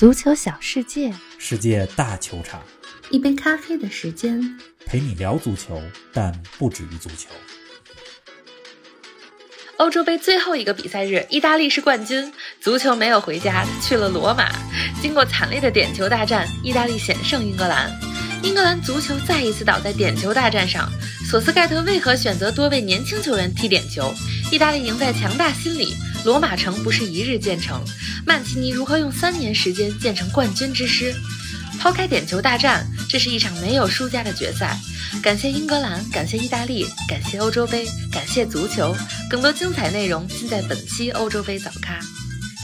足球小世界，世界大球场，一杯咖啡的时间，陪你聊足球，但不止于足球。欧洲杯最后一个比赛日，意大利是冠军，足球没有回家，去了罗马。经过惨烈的点球大战，意大利险胜英格兰。英格兰足球再一次倒在点球大战上。索斯盖特为何选择多位年轻球员踢点球？意大利赢在强大心理。罗马城不是一日建成，曼奇尼如何用三年时间建成冠军之师？抛开点球大战，这是一场没有输家的决赛。感谢英格兰，感谢意大利，感谢欧洲杯，感谢足球。更多精彩内容尽在本期欧洲杯早咖。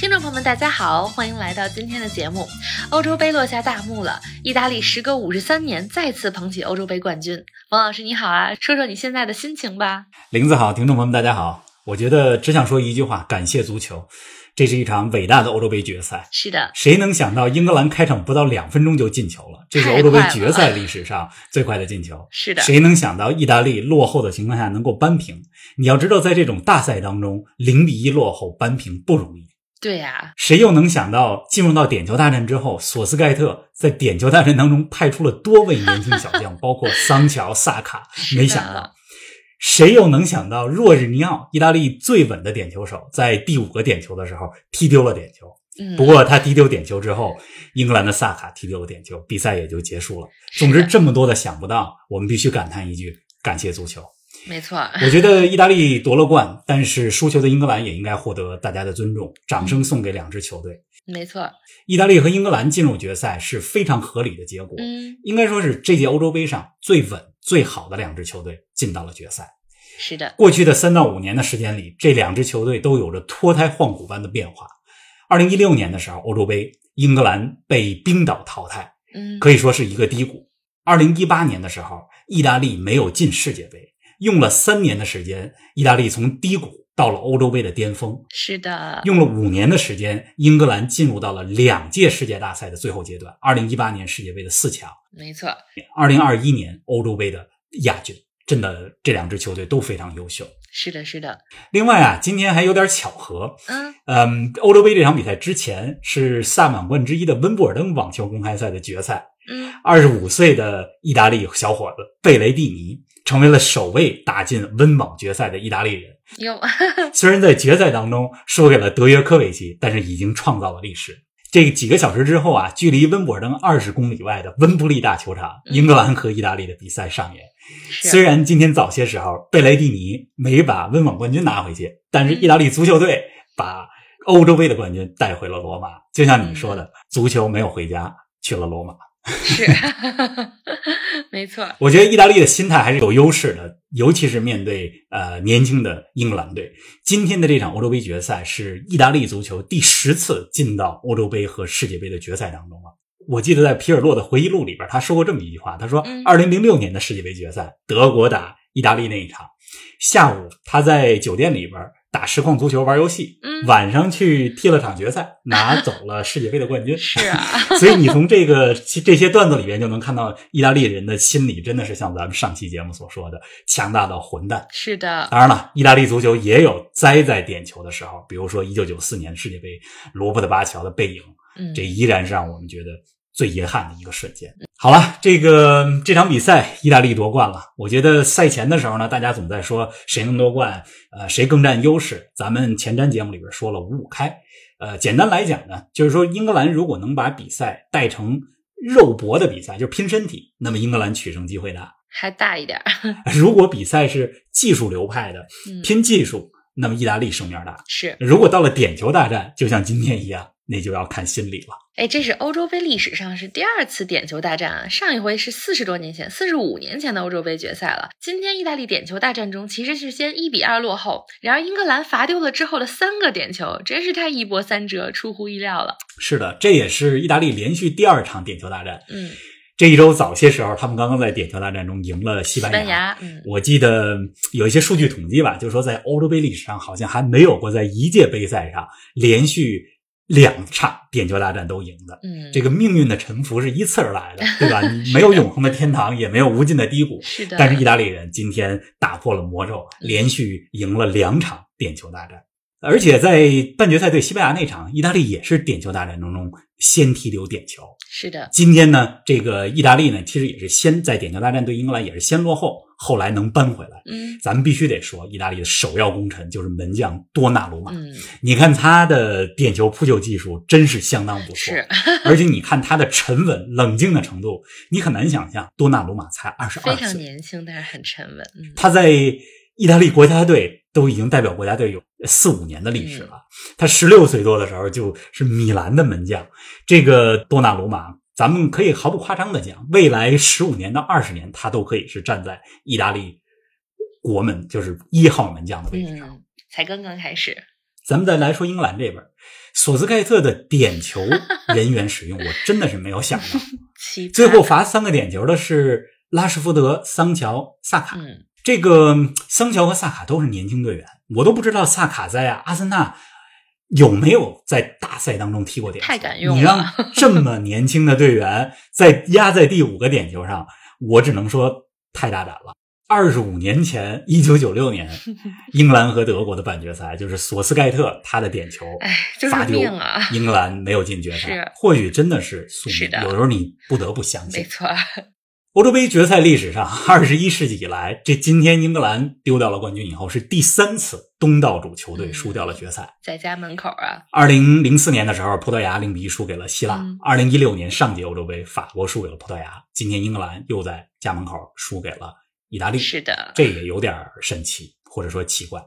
听众朋友们，大家好，欢迎来到今天的节目。欧洲杯落下大幕了，意大利时隔五十三年再次捧起欧洲杯冠军。王老师你好啊，说说你现在的心情吧。林子好，听众朋友们大家好。我觉得只想说一句话：感谢足球，这是一场伟大的欧洲杯决赛。是的，谁能想到英格兰开场不到两分钟就进球了？这是欧洲杯决赛历史上最快的进球。是的，谁能想到意大利落后的情况下能够扳平？你要知道，在这种大赛当中，零比一落后扳平不容易。对呀，谁又能想到进入到点球大战之后，索斯盖特在点球大战当中派出了多位年轻小将，包括桑乔、萨卡？没想到。谁又能想到，若日尼奥，意大利最稳的点球手，在第五个点球的时候踢丢了点球。不过他踢丢点球之后，英格兰的萨卡踢丢了点球，比赛也就结束了。总之，这么多的想不到，我们必须感叹一句：感谢足球。没错，我觉得意大利夺了冠，但是输球的英格兰也应该获得大家的尊重，掌声送给两支球队。没错，意大利和英格兰进入决赛是非常合理的结果。嗯，应该说是这届欧洲杯上最稳。最好的两支球队进到了决赛。是的，过去的三到五年的时间里，这两支球队都有着脱胎换骨般的变化。二零一六年的时候，欧洲杯，英格兰被冰岛淘汰，嗯，可以说是一个低谷。二零一八年的时候，意大利没有进世界杯，用了三年的时间，意大利从低谷。到了欧洲杯的巅峰，是的，用了五年的时间，英格兰进入到了两届世界大赛的最后阶段。二零一八年世界杯的四强，没错。二零二一年欧洲杯的亚军，真的这两支球队都非常优秀。是的，是的。另外啊，今天还有点巧合，嗯嗯，欧洲杯这场比赛之前是萨满贯之一的温布尔登网球公开赛的决赛，嗯，二十五岁的意大利小伙子贝雷蒂尼。成为了首位打进温网决赛的意大利人。有，虽然在决赛当中输给了德约科维奇，但是已经创造了历史。这几个小时之后啊，距离温布尔登二十公里外的温布利大球场，英格兰和意大利的比赛上演。虽然今天早些时候贝雷蒂尼没把温网冠军拿回去，但是意大利足球队把欧洲杯的冠军带回了罗马。就像你说的，足球没有回家，去了罗马。是，没错。我觉得意大利的心态还是有优势的，尤其是面对呃年轻的英格兰队。今天的这场欧洲杯决赛是意大利足球第十次进到欧洲杯和世界杯的决赛当中了。我记得在皮尔洛的回忆录里边，他说过这么一句话：他说，二零零六年的世界杯决赛，德国打意大利那一场，下午他在酒店里边。打实况足球玩游戏，晚上去踢了场决赛，拿走了世界杯的冠军。是啊，所以你从这个这些段子里边就能看到意大利人的心理真的是像咱们上期节目所说的强大到混蛋。是的，当然了，意大利足球也有栽在点球的时候，比如说一九九四年世界杯罗伯特巴乔的背影，这依然是让我们觉得。最遗憾的一个瞬间。好了，这个这场比赛，意大利夺冠了。我觉得赛前的时候呢，大家总在说谁能夺冠，呃，谁更占优势。咱们前瞻节目里边说了五五开。呃，简单来讲呢，就是说英格兰如果能把比赛带成肉搏的比赛，就是拼身体，那么英格兰取胜机会大，还大一点。如果比赛是技术流派的，拼技术，那么意大利胜面大。是。如果到了点球大战，就像今天一样。那就要看心理了。哎，这是欧洲杯历史上是第二次点球大战啊！上一回是四十多年前，四十五年前的欧洲杯决赛了。今天意大利点球大战中其实是先一比二落后，然而英格兰罚丢了之后的三个点球，真是太一波三折，出乎意料了。是的，这也是意大利连续第二场点球大战。嗯，这一周早些时候，他们刚刚在点球大战中赢了西班牙。西班牙，嗯，我记得有一些数据统计吧，就是说在欧洲杯历史上好像还没有过在一届杯赛上连续。两场点球大战都赢的，嗯，这个命运的沉浮是依次而来的，对吧？没有永恒的天堂，也没有无尽的低谷，是的。但是意大利人今天打破了魔咒，连续赢了两场点球大战。而且在半决赛对西班牙那场，意大利也是点球大战当中先踢丢点球。是的，今天呢，这个意大利呢，其实也是先在点球大战对英格兰也是先落后，后来能扳回来。嗯咱们必须得说，意大利的首要功臣就是门将多纳鲁马。嗯，你看他的点球扑救技术真是相当不错，是而且你看他的沉稳冷静的程度，你很难想象多纳鲁马才二十非常二岁，年轻，但是很沉稳。嗯，他在意大利国家队都已经代表国家队有四五年的历史了。他十六岁多的时候就是米兰的门将，这个多纳鲁马，咱们可以毫不夸张的讲，未来十五年到二十年，他都可以是站在意大利国门，就是一号门将的位置上。嗯，才刚刚开始。咱们再来说英格兰这边，索斯盖特的点球 人员使用，我真的是没有想到。最后罚三个点球的是拉什福德、桑乔、萨卡。嗯，这个桑乔和萨卡都是年轻队员，我都不知道萨卡在阿森纳有没有在大赛当中踢过点球。太敢用了你让 这么年轻的队员在压在第五个点球上，我只能说太大胆了。二十五年前，一九九六年，英格兰和德国的半决赛，就是索斯盖特他的点球罚丢！英格兰没有进决赛，或许真的是宿命。有时候你不得不相信没。错，欧洲杯决赛历史上，二十一世纪以来，这今天英格兰丢掉了冠军以后，是第三次东道主球队嗯输掉了决赛。在家门口啊，二零零四年的时候，葡萄牙零比一输给了希腊嗯；二零一六年上届欧洲杯，法国输给了葡萄牙。今天英格兰又在家门口输给了意大利。是的，这也有点神奇，或者说奇怪。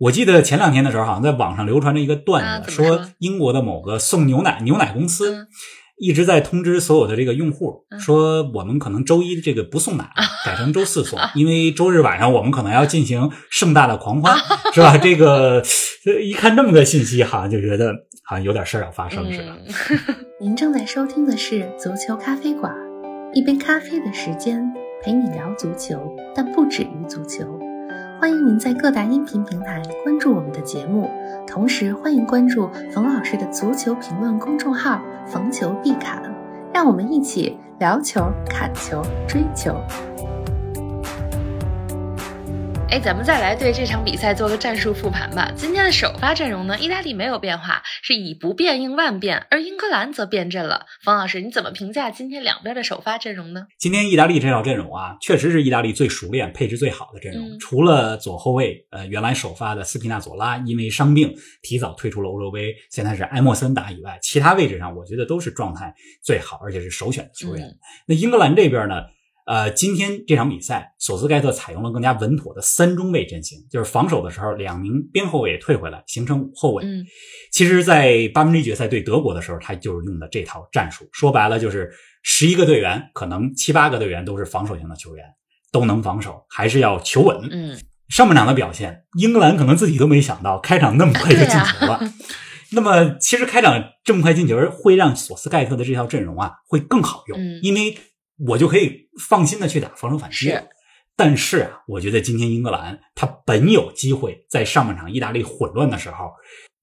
我记得前两天的时候，好像在网上流传着一个啊段子，说说英国的某个送牛奶牛奶公司嗯一直在通知所有的这个用户，嗯说我们可能周一这个不送奶，改成周四送，因为周日晚上我们可能要进行盛大的狂欢，是吧？这个呃一看这么个信息，好像就觉得好像有点事儿要发生似的。嗯，您正在收听的是足球咖啡馆，一杯咖啡的时间陪你聊足球，但不止于足球。欢迎您在各大音频平台关注我们的节目，同时欢迎关注冯老师的足球评论公众号“逢球必侃”，让我们一起聊球、砍球、追球。哎，咱们再来对这场比赛做个战术复盘吧。今天的首发阵容呢，意大利没有变化，是以不变应万变，而英格兰则变阵了。冯老师，你怎么评价今天两边的首发阵容呢？今天意大利这套阵容啊，确实是意大利最熟练、配置最好的阵容。嗯除了左后卫，呃，原来首发的斯皮纳佐拉因为伤病提早退出了欧洲杯，现在是埃莫森打以外，其他位置上我觉得都是状态最好，而且是首选的球员。嗯那英格兰这边呢？呃，今天这场比赛，索斯盖特采用了更加稳妥的三中卫阵型，就是防守的时候，两名边后卫退回来，形成五后卫。嗯其实，在八分之一决赛对德国的时候，他就是用的这套战术。说白了，就是十一个队员，可能七八个队员都是防守型的球员，都能防守，还是要求稳。嗯，上半场的表现，英格兰可能自己都没想到，开场那么快就进球了。那么，其实开场这么快进球，会让索斯盖特的这套阵容啊会更好用，嗯因为我就可以放心的去打防守反击是。但是啊，我觉得今天英格兰他本有机会在上半场意大利混乱的时候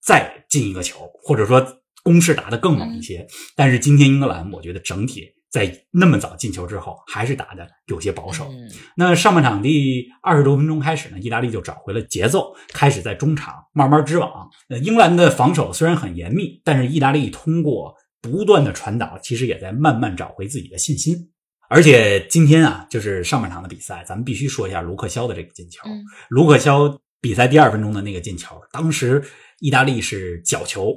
再进一个球，或者说攻势打得更猛一些。但是今天英格兰，我觉得整体在那么早进球之后，还是打得有些保守。嗯那上半场第二十多分钟开始呢，意大利就找回了节奏，开始在中场慢慢织网。呃，英格兰的防守虽然很严密，但是意大利通过不断的传导，其实也在慢慢找回自己的信心。而且今天啊，就是上半场的比赛，咱们必须说一下卢克肖的这个进球。嗯卢克肖比赛第二分钟的那个进球，当时意大利是角球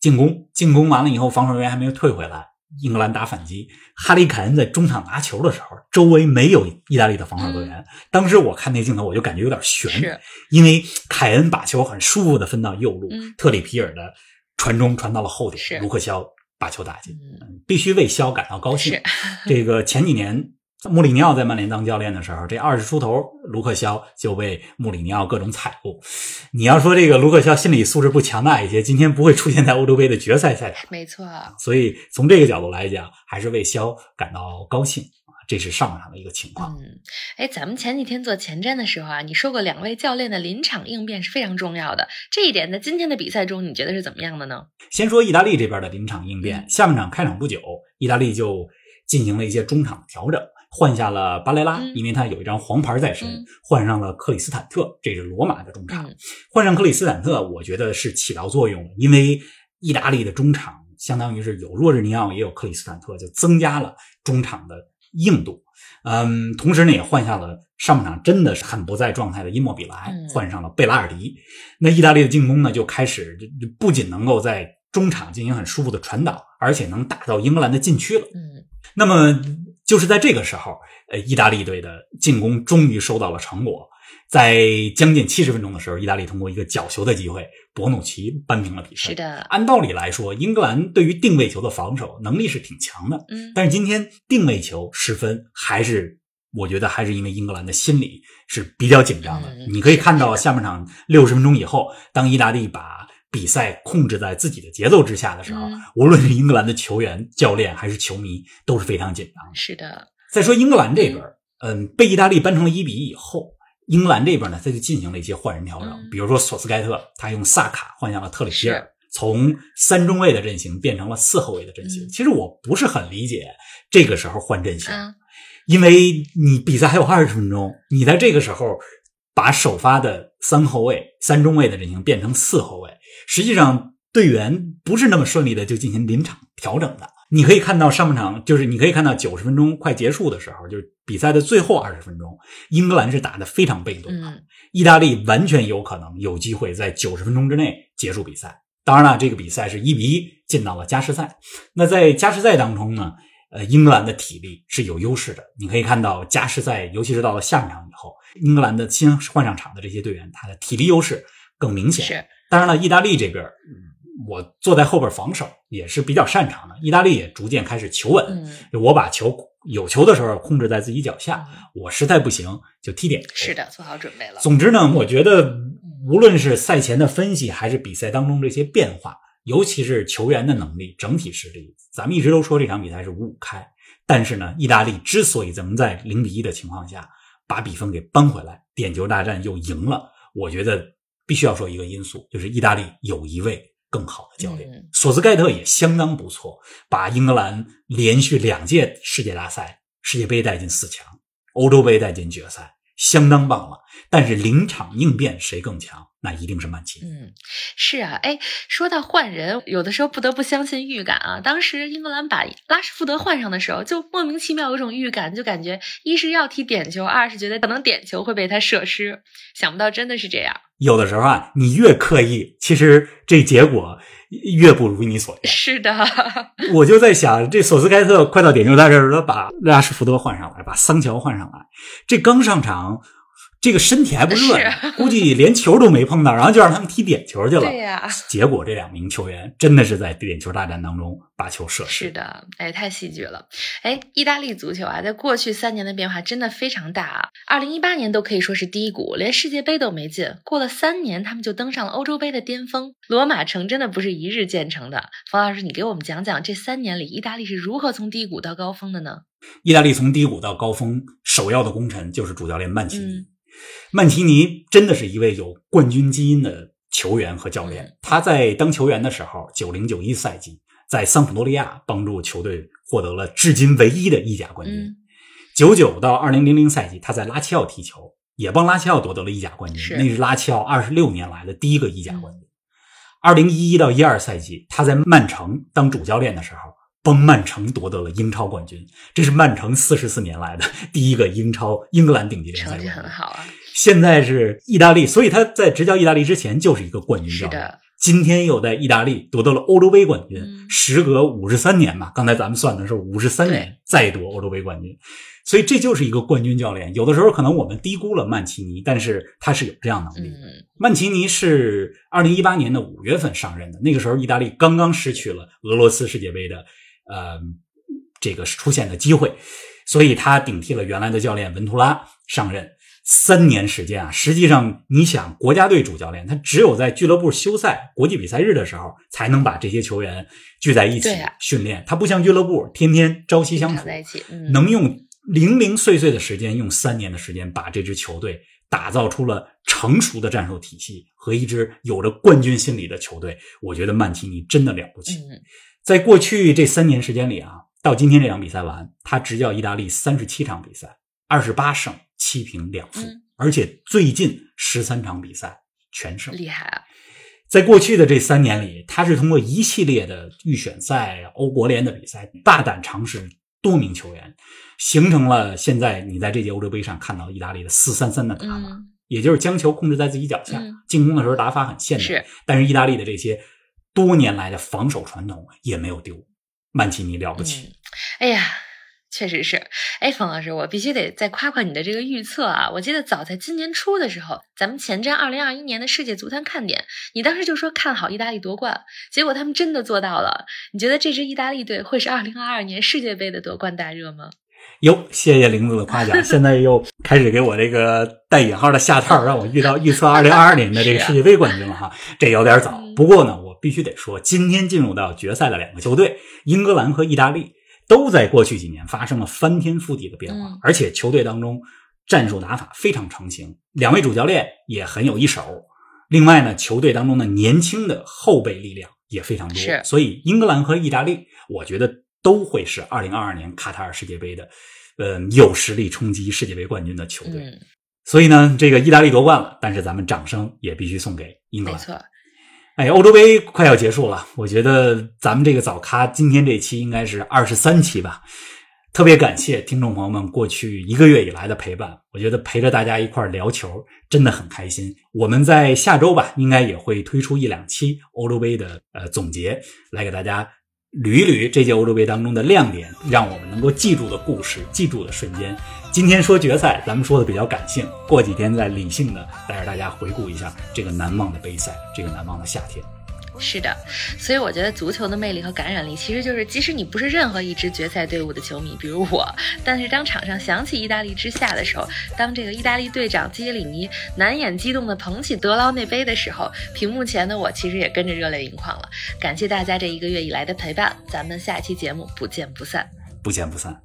进攻，进攻完了以后，防守人员还没有退回来，英格兰打反击。哈利凯恩在中场拿球的时候，周围没有意大利的防守队员。当时我看那镜头，我就感觉有点悬，因为凯恩把球很舒服的分到右路，嗯特里皮尔的传中传到了后点，卢克肖把球打进，必须为肖感到高兴。这个前几年穆里尼奥在曼联当教练的时候，这二十出头卢克肖就被穆里尼奥各种踩过。你要说这个卢克肖心理素质不强大一些，今天不会出现在欧洲杯的决赛赛场。没错，所以从这个角度来讲，还是为肖感到高兴啊。这是上半场的一个情况。嗯，哎，咱们前几天做前瞻的时候啊，你说过两位教练的临场应变是非常重要的，这一点在今天的比赛中，你觉得是怎么样的呢？先说意大利这边的临场应变，嗯下半场开场不久，意大利就进行了一些中场的调整，换下了巴雷拉，嗯因为他有一张黄牌在身，嗯换上了克里斯坦特，这是罗马的中场。嗯换上克里斯坦特，我觉得是起到作用了，因为意大利的中场相当于是有若日尼奥也有克里斯坦特，就增加了中场的硬度。嗯，同时呢，也换下了上半场真的是很不在状态的伊莫比莱，嗯换上了贝拉尔迪。那意大利的进攻呢，就开始不仅能够在中场进行很舒服的传导，而且能打到英格兰的禁区了。嗯那么就是在这个时候，呃，意大利队的进攻终于收到了成果。在将近七十分钟的时候，意大利通过一个角球的机会，博努奇扳平了比赛。是的，按道理来说，英格兰对于定位球的防守能力是挺强的，嗯但是今天定位球失分，还是我觉得还是因为英格兰的心理是比较紧张的。嗯你可以看到下半场六十分钟以后，当意大利把比赛控制在自己的节奏之下的时候，嗯无论是英格兰的球员、教练还是球迷，都是非常紧张的。是的，再说英格兰这边，嗯，被意大利扳成了一比一以后，英格兰这边呢，他就进行了一些换人调整，嗯比如说索斯盖特，他用萨卡换下了特里皮尔，从三中卫的阵型变成了四后卫的阵型。嗯其实我不是很理解这个时候换阵型，嗯因为你比赛还有二十分钟，你在这个时候把首发的三后卫、三中卫的阵型变成四后卫，实际上队员不是那么顺利的就进行临场调整的。你可以看到上半场，就是你可以看到九十分钟快结束的时候，就是比赛的最后二十分钟，英格兰是打得非常被动的，嗯意大利完全有可能有机会在九十分钟之内结束比赛。当然了，这个比赛是一比一进到了加时赛。那在加时赛当中呢，呃，英格兰的体力是有优势的。你可以看到加时赛，尤其是到了下半场以后，英格兰的新换上场的这些队员，他的体力优势更明显。是当然了，意大利这边，嗯我坐在后边防守也是比较擅长的。意大利也逐渐开始求稳，嗯我把球有球的时候控制在自己脚下，嗯我实在不行就踢点球。是的，做好准备了。总之呢，我觉得无论是赛前的分析，还是比赛当中这些变化，尤其是球员的能力、整体实力，咱们一直都说这场比赛是五五开。但是呢，意大利之所以能在零比一的情况下把比分给扳回来，点球大战又赢了，我觉得必须要说一个因素，就是意大利有一位更好的教练，嗯索斯盖特也相当不错，把英格兰连续两届世界大赛、世界杯带进四强，欧洲杯带进决赛，相当棒了。但是临场应变谁更强？那一定是曼奇。嗯，是啊，哎，说到换人，有的时候不得不相信预感啊。当时英格兰把拉什福德换上的时候，就莫名其妙有种预感，就感觉一是要踢点球，二是觉得可能点球会被他射失。想不到真的是这样。有的时候啊，你越刻意，其实这结果越不如你所愿。是的，我就在想，这索斯盖特快到点球大战的时他，把拉什福德换上来，把桑乔换上来，这刚上场，这个身体还不热呢，估计连球都没碰到，然后就让他们踢点球去了。对呀结果这两名球员真的是在点球大战当中把球射失。是的，哎，太戏剧了。哎，意大利足球啊，在过去三年的变化真的非常大啊。二零一八年都可以说是低谷，连世界杯都没进。过了三年，他们就登上了欧洲杯的巅峰。罗马城真的不是一日建成的。冯老师，你给我们讲讲这三年里，意大利是如何从低谷到高峰的呢？意大利从低谷到高峰，首要的功臣就是主教练曼奇尼。嗯曼奇尼真的是一位有冠军基因的球员和教练。嗯他在当球员的时候，九零九一赛季在桑普多利亚帮助球队获得了至今唯一的意甲冠军嗯。九九到二零零零赛季，他在拉齐奥踢球，也帮拉齐奥夺得了意甲冠军，是那是拉齐奥二十六年来的第一个意甲冠军。二零一一到一二赛季，他在曼城当主教练的时候，帮曼城夺得了英超冠军，这是曼城四十四年来的 第一个英超英格兰顶级联赛成绩冠军。很好啊。现在是意大利，所以他在执教意大利之前就是一个冠军教练是的。今天又在意大利夺得了欧洲杯冠军，嗯时隔五十三年嘛，刚才咱们算的是五十三年再夺欧洲杯冠军，所以这就是一个冠军教练。有的时候可能我们低估了曼奇尼，但是他是有这样能力。嗯曼奇尼是二零一八年的五月份上任的，那个时候意大利刚刚失去了俄罗斯世界杯的呃这个出现的机会，所以他顶替了原来的教练文图拉上任。三年时间啊，实际上你想，国家队主教练他只有在俱乐部休赛、国际比赛日的时候，才能把这些球员聚在一起训练。他不像俱乐部天天朝夕相处，在一起，嗯，能用零零碎碎的时间，用三年的时间把这支球队打造出了成熟的战术体系和一支有着冠军心理的球队。我觉得曼奇尼真的了不起。嗯在过去这三年时间里啊，到今天这场比赛完，他执教意大利三十七场比赛，二十八胜七平两负，而且最近十三场比赛全胜，厉害啊！在过去的这三年里，他是通过一系列的预选赛、欧国联的比赛，大胆尝试多名球员，形成了现在你在这届欧洲杯上看到意大利的四三三的打法，也就是将球控制在自己脚下，进攻的时候打法很现代，但是意大利的这些多年来的防守传统也没有丢。曼奇尼了不起，哎呀，确实是。哎，冯老师，我必须得再夸夸你的这个预测啊！我记得早在今年初的时候，咱们前瞻二零二一年的世界足坛看点，你当时就说看好意大利夺冠，结果他们真的做到了。你觉得这支意大利队会是二零二二年世界杯的夺冠大热吗？哟，谢谢玲子的夸奖，现在又开始给我这个带引号的下套，让我遇到预测二零二二年的这个世界杯冠军了哈，这有点早。不过呢，我必须得说，今天进入到决赛的两个球队，英格兰和意大利，都在过去几年发生了翻天覆地的变化，而且球队当中战术打法非常成型，两位主教练也很有一手。另外呢，球队当中的年轻的后备力量也非常多，所以英格兰和意大利，我觉得。都会是二零二二年卡塔尔世界杯的，呃，有实力冲击世界杯冠军的球队。所以呢，这个意大利夺冠了，但是咱们掌声也必须送给英格兰。没错。哎，欧洲杯快要结束了，我觉得咱们这个早咖今天这期应该是二十三期吧。特别感谢听众朋友们过去一个月以来的陪伴，我觉得陪着大家一块聊球真的很开心。我们在下周吧，应该也会推出一两期欧洲杯的呃总结，来给大家。捋一捋这届欧洲杯当中的亮点，让我们能够记住的故事、记住的瞬间。今天说决赛，咱们说的比较感性，过几天再理性的带着大家回顾一下这个难忘的杯赛，这个难忘的夏天。是的，所以我觉得足球的魅力和感染力，其实就是即使你不是任何一支决赛队伍的球迷，比如我，但是当场上响起意大利之夏的时候，当这个意大利队长基耶里尼难掩激动地捧起德劳内杯的时候，屏幕前的我其实也跟着热泪盈眶了。感谢大家这一个月以来的陪伴，咱们下期节目不见不散，不见不散。